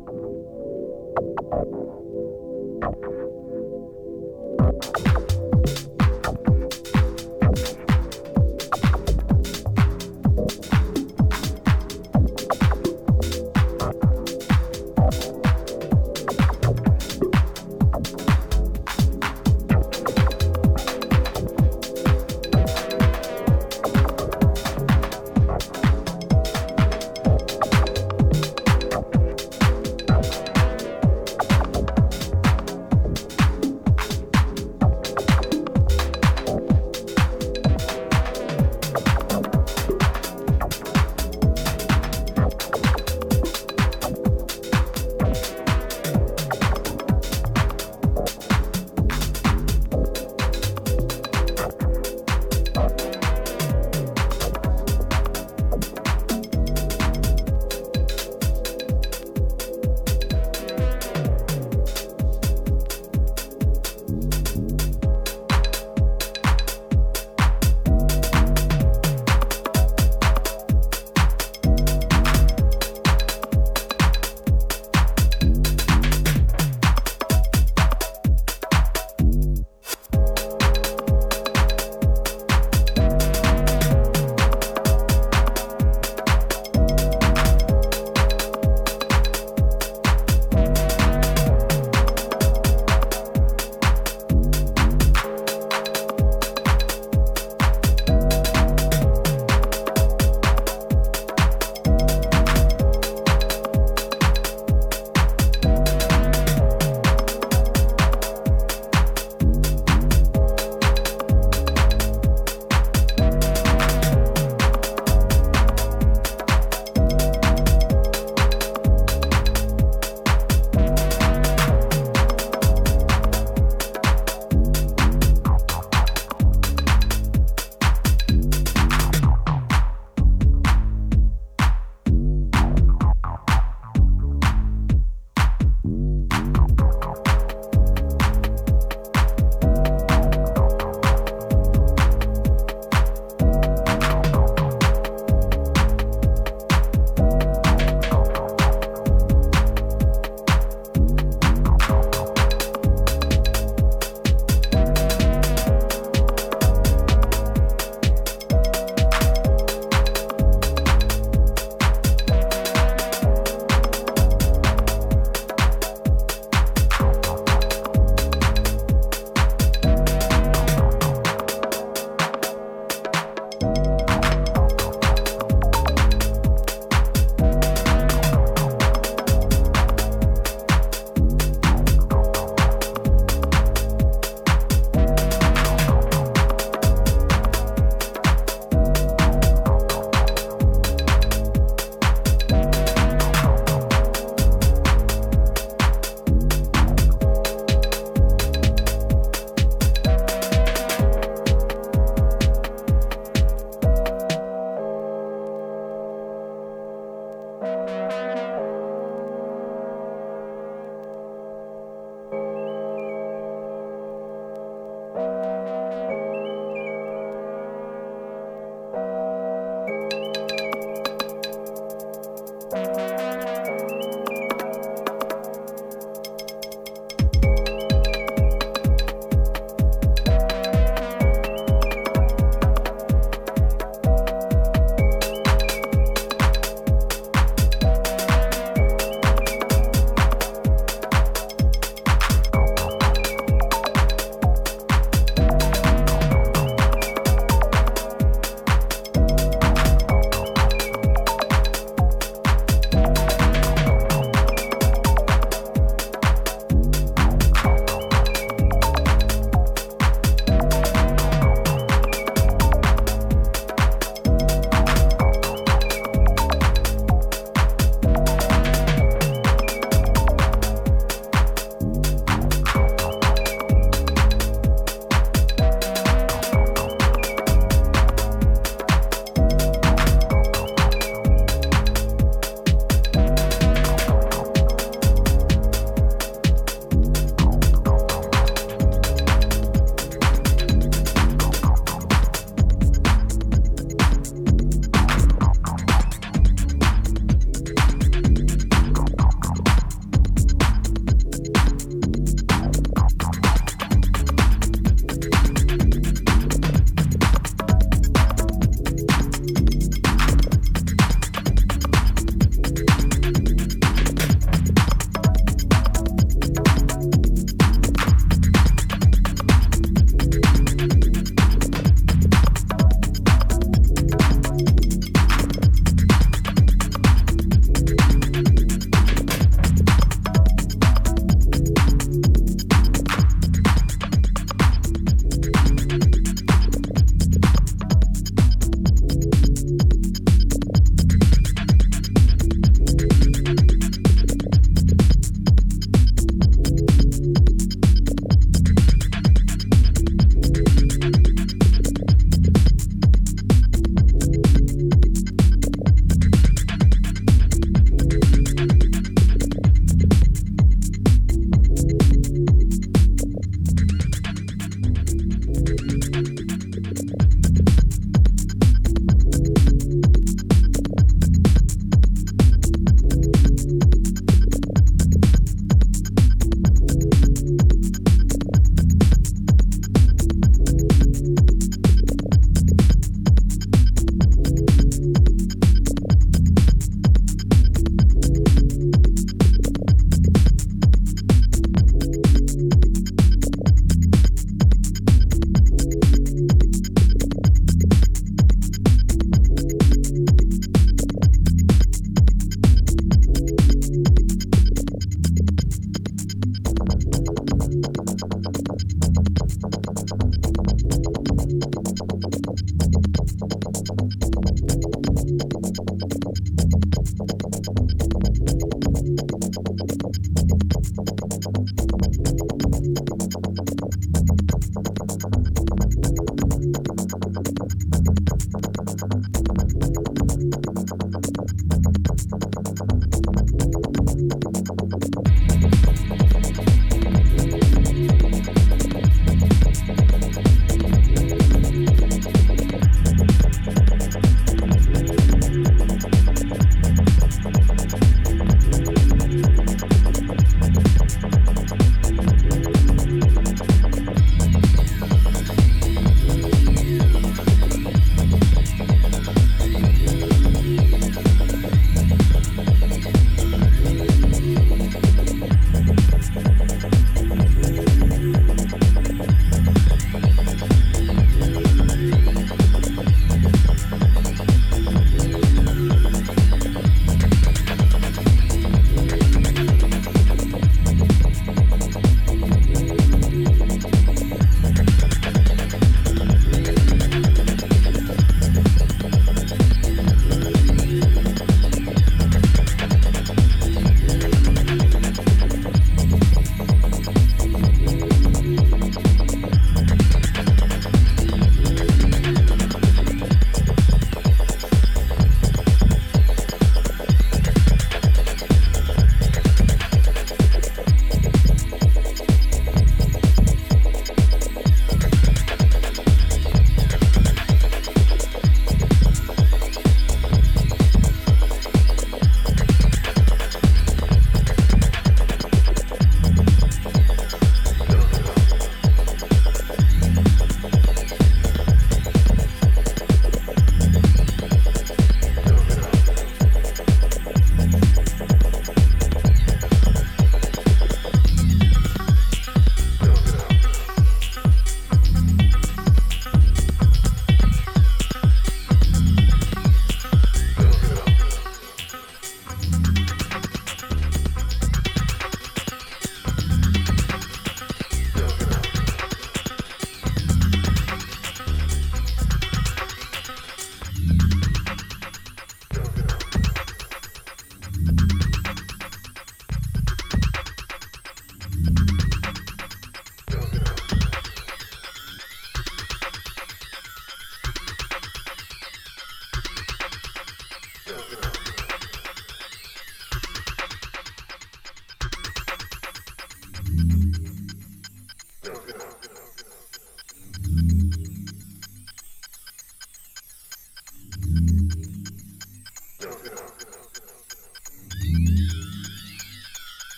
you.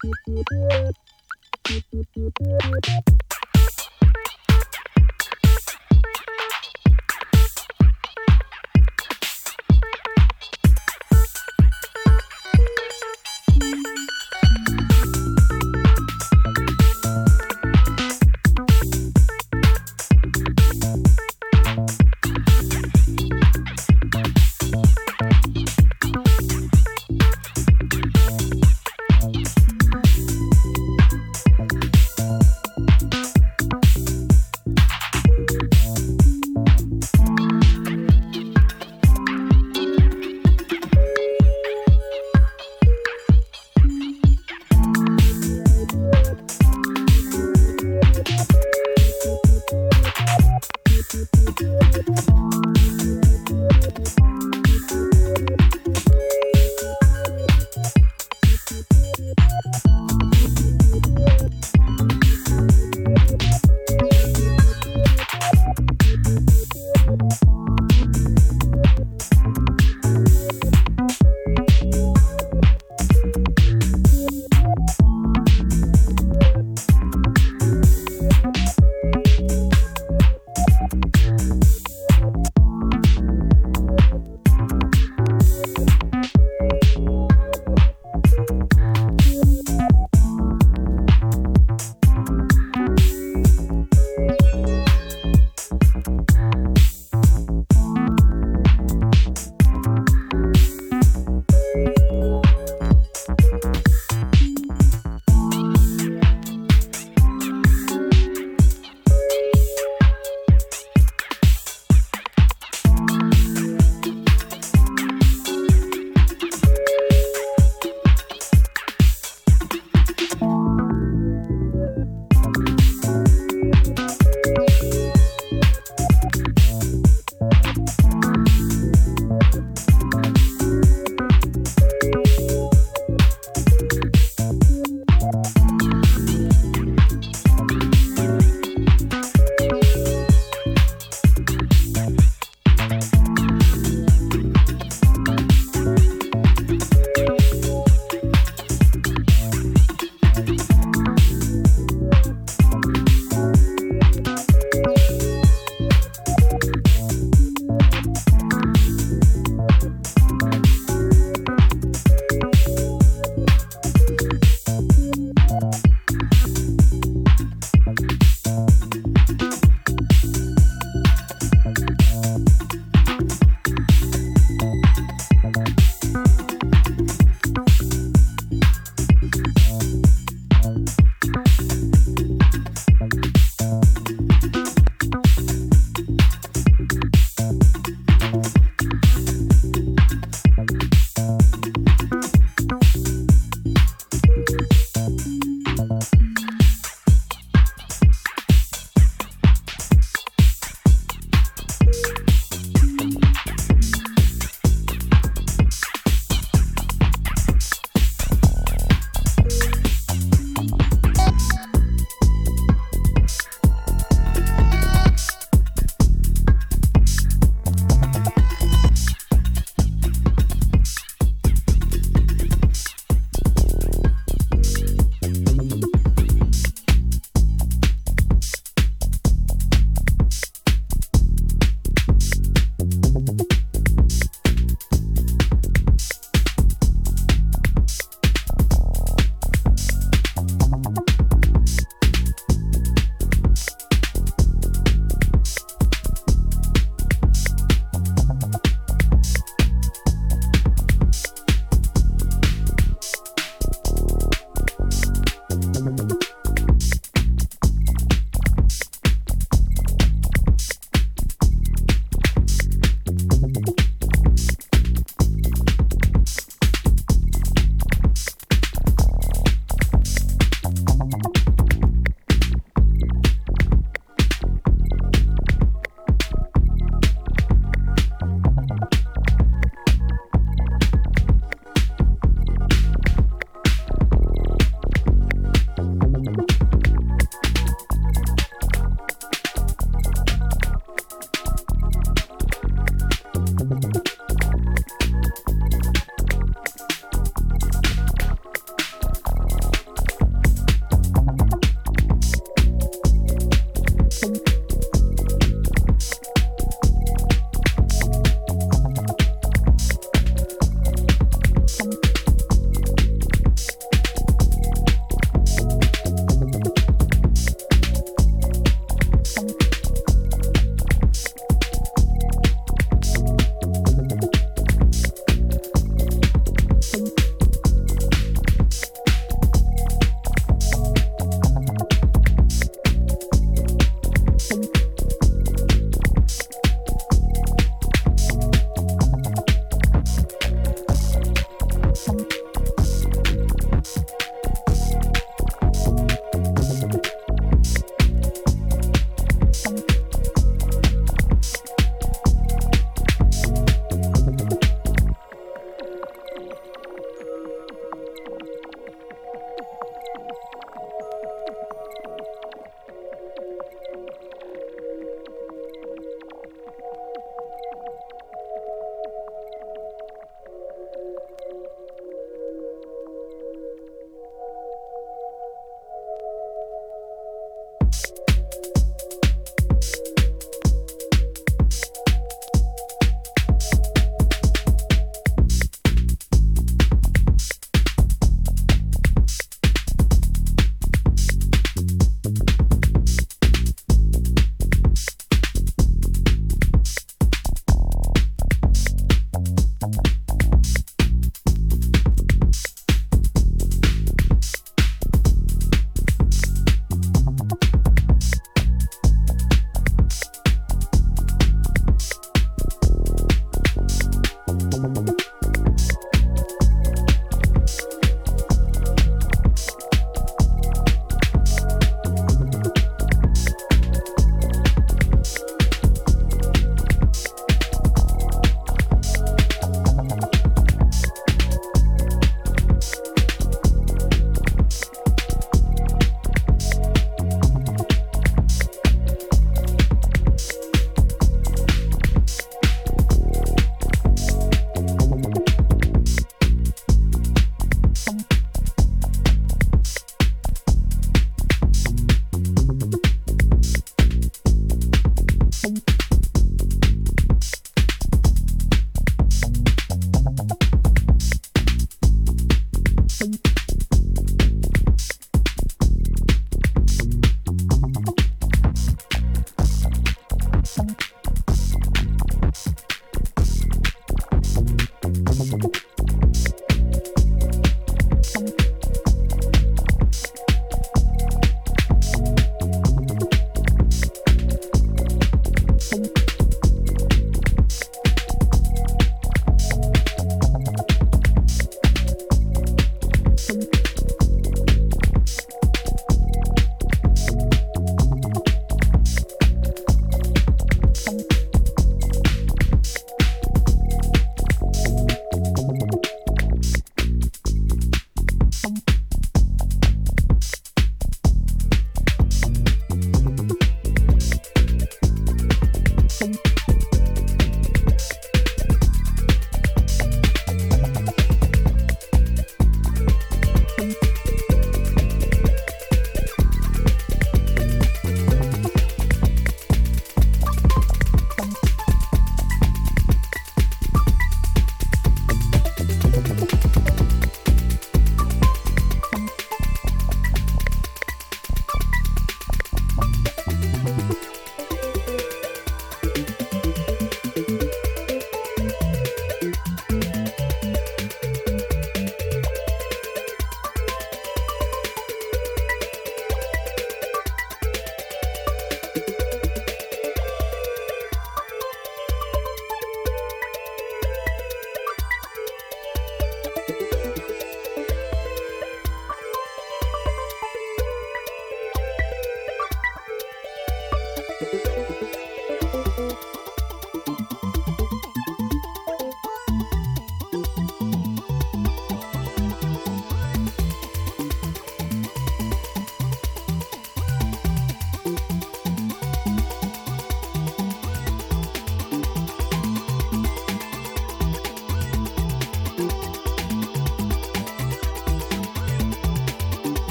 Thank you.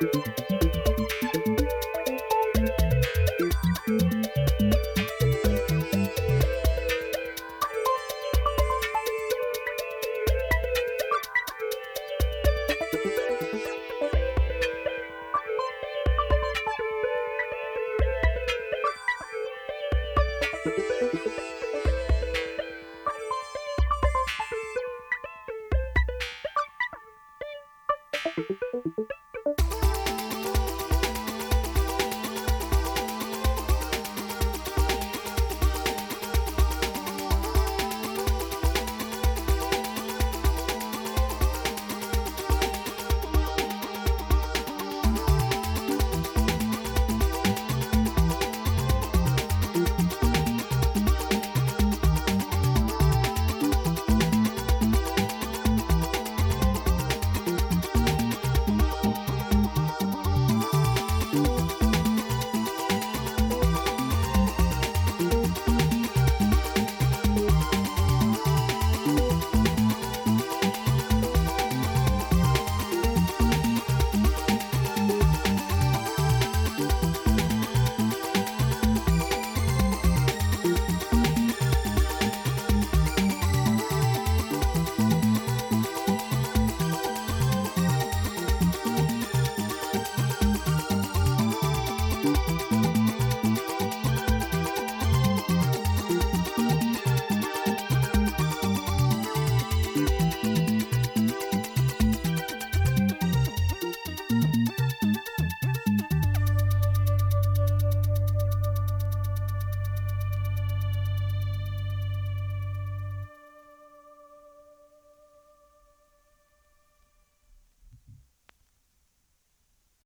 Thank